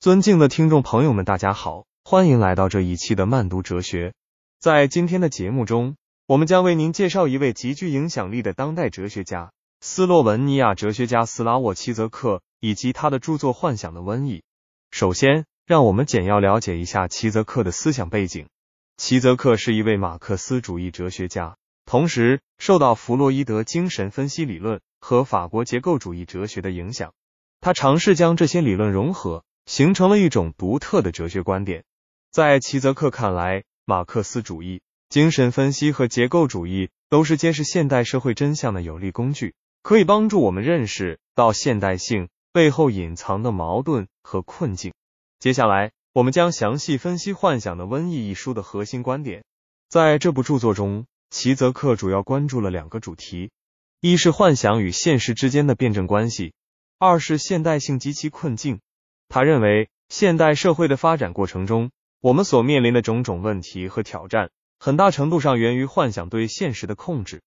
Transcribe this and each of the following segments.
尊敬的听众朋友们，大家好，欢迎来到这一期的慢读哲学。在今天的节目中，我们将为您介绍一位极具影响力的当代哲学家——斯洛文尼亚哲学家斯拉沃齐泽克，以及他的著作《幻想的瘟疫》。首先，让我们简要了解一下齐泽克的思想背景。齐泽克是一位马克思主义哲学家，同时受到弗洛伊德精神分析理论和法国结构主义哲学的影响。他尝试将这些理论融合。形成了一种独特的哲学观点。在齐泽克看来，马克思主义、精神分析和结构主义都是揭示现代社会真相的有力工具，可以帮助我们认识到现代性背后隐藏的矛盾和困境。接下来，我们将详细分析《幻想的瘟疫》一书的核心观点。在这部著作中，齐泽克主要关注了两个主题：一是幻想与现实之间的辩证关系；二是现代性及其困境。他认为，现代社会的发展过程中，我们所面临的种种问题和挑战，很大程度上源于幻想对现实的控制。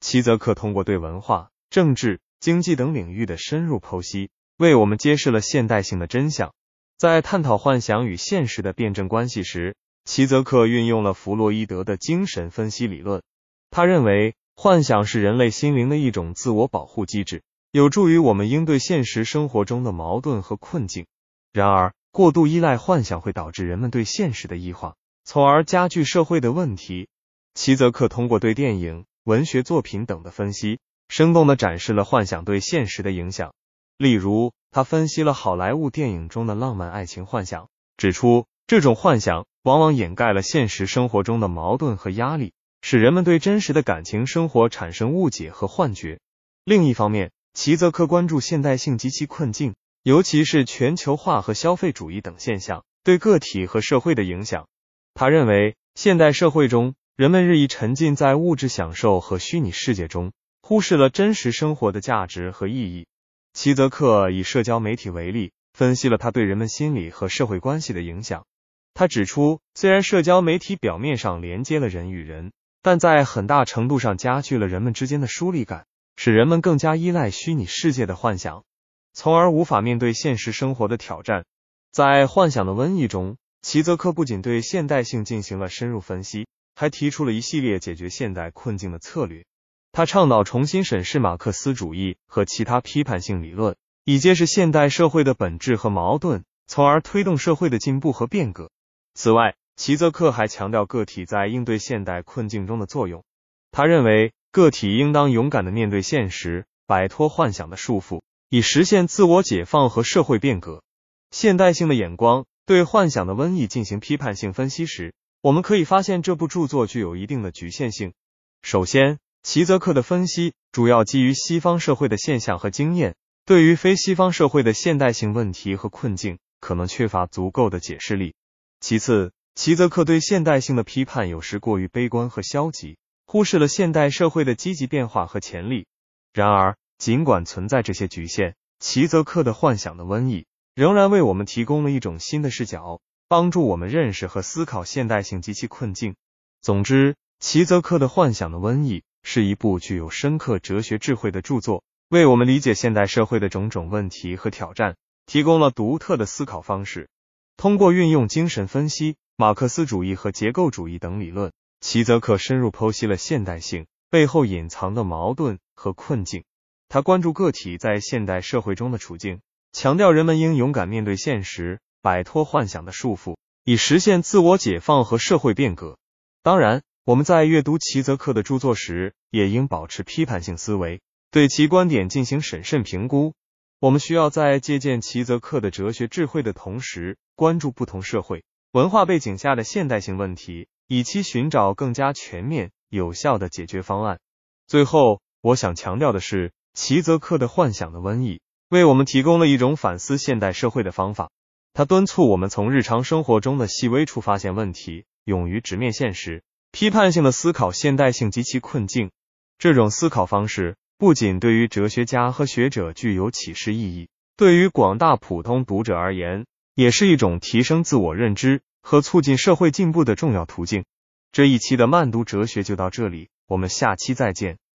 齐泽克通过对文化、政治、经济等领域的深入剖析，为我们揭示了现代性的真相。在探讨幻想与现实的辩证关系时，齐泽克运用了弗洛伊德的精神分析理论。他认为，幻想是人类心灵的一种自我保护机制，有助于我们应对现实生活中的矛盾和困境。然而，过度依赖幻想会导致人们对现实的异化，从而加剧社会的问题。齐泽克通过对电影、文学作品等的分析，生动的展示了幻想对现实的影响。例如，他分析了好莱坞电影中的浪漫爱情幻想，指出这种幻想往往掩盖了现实生活中的矛盾和压力，使人们对真实的感情生活产生误解和幻觉。另一方面，齐泽克关注现代性及其困境。尤其是全球化和消费主义等现象对个体和社会的影响。他认为，现代社会中人们日益沉浸在物质享受和虚拟世界中，忽视了真实生活的价值和意义。齐泽克以社交媒体为例，分析了他对人们心理和社会关系的影响。他指出，虽然社交媒体表面上连接了人与人，但在很大程度上加剧了人们之间的疏离感，使人们更加依赖虚拟世界的幻想。从而无法面对现实生活的挑战。在幻想的瘟疫中，齐泽克不仅对现代性进行了深入分析，还提出了一系列解决现代困境的策略。他倡导重新审视马克思主义和其他批判性理论，以揭示现代社会的本质和矛盾，从而推动社会的进步和变革。此外，齐泽克还强调个体在应对现代困境中的作用。他认为，个体应当勇敢的面对现实，摆脱幻想的束缚。以实现自我解放和社会变革。现代性的眼光对幻想的瘟疫进行批判性分析时，我们可以发现这部著作具有一定的局限性。首先，齐泽克的分析主要基于西方社会的现象和经验，对于非西方社会的现代性问题和困境，可能缺乏足够的解释力。其次，齐泽克对现代性的批判有时过于悲观和消极，忽视了现代社会的积极变化和潜力。然而，尽管存在这些局限，齐泽克的幻想的瘟疫仍然为我们提供了一种新的视角，帮助我们认识和思考现代性及其困境。总之，齐泽克的幻想的瘟疫是一部具有深刻哲学智慧的著作，为我们理解现代社会的种种问题和挑战提供了独特的思考方式。通过运用精神分析、马克思主义和结构主义等理论，齐泽克深入剖析了现代性背后隐藏的矛盾和困境。他关注个体在现代社会中的处境，强调人们应勇敢面对现实，摆脱幻想的束缚，以实现自我解放和社会变革。当然，我们在阅读齐泽克的著作时，也应保持批判性思维，对其观点进行审慎评估。我们需要在借鉴齐泽克的哲学智慧的同时，关注不同社会文化背景下的现代性问题，以期寻找更加全面、有效的解决方案。最后，我想强调的是。齐泽克的幻想的瘟疫为我们提供了一种反思现代社会的方法。他敦促我们从日常生活中的细微处发现问题，勇于直面现实，批判性的思考现代性及其困境。这种思考方式不仅对于哲学家和学者具有启示意义，对于广大普通读者而言，也是一种提升自我认知和促进社会进步的重要途径。这一期的慢读哲学就到这里，我们下期再见。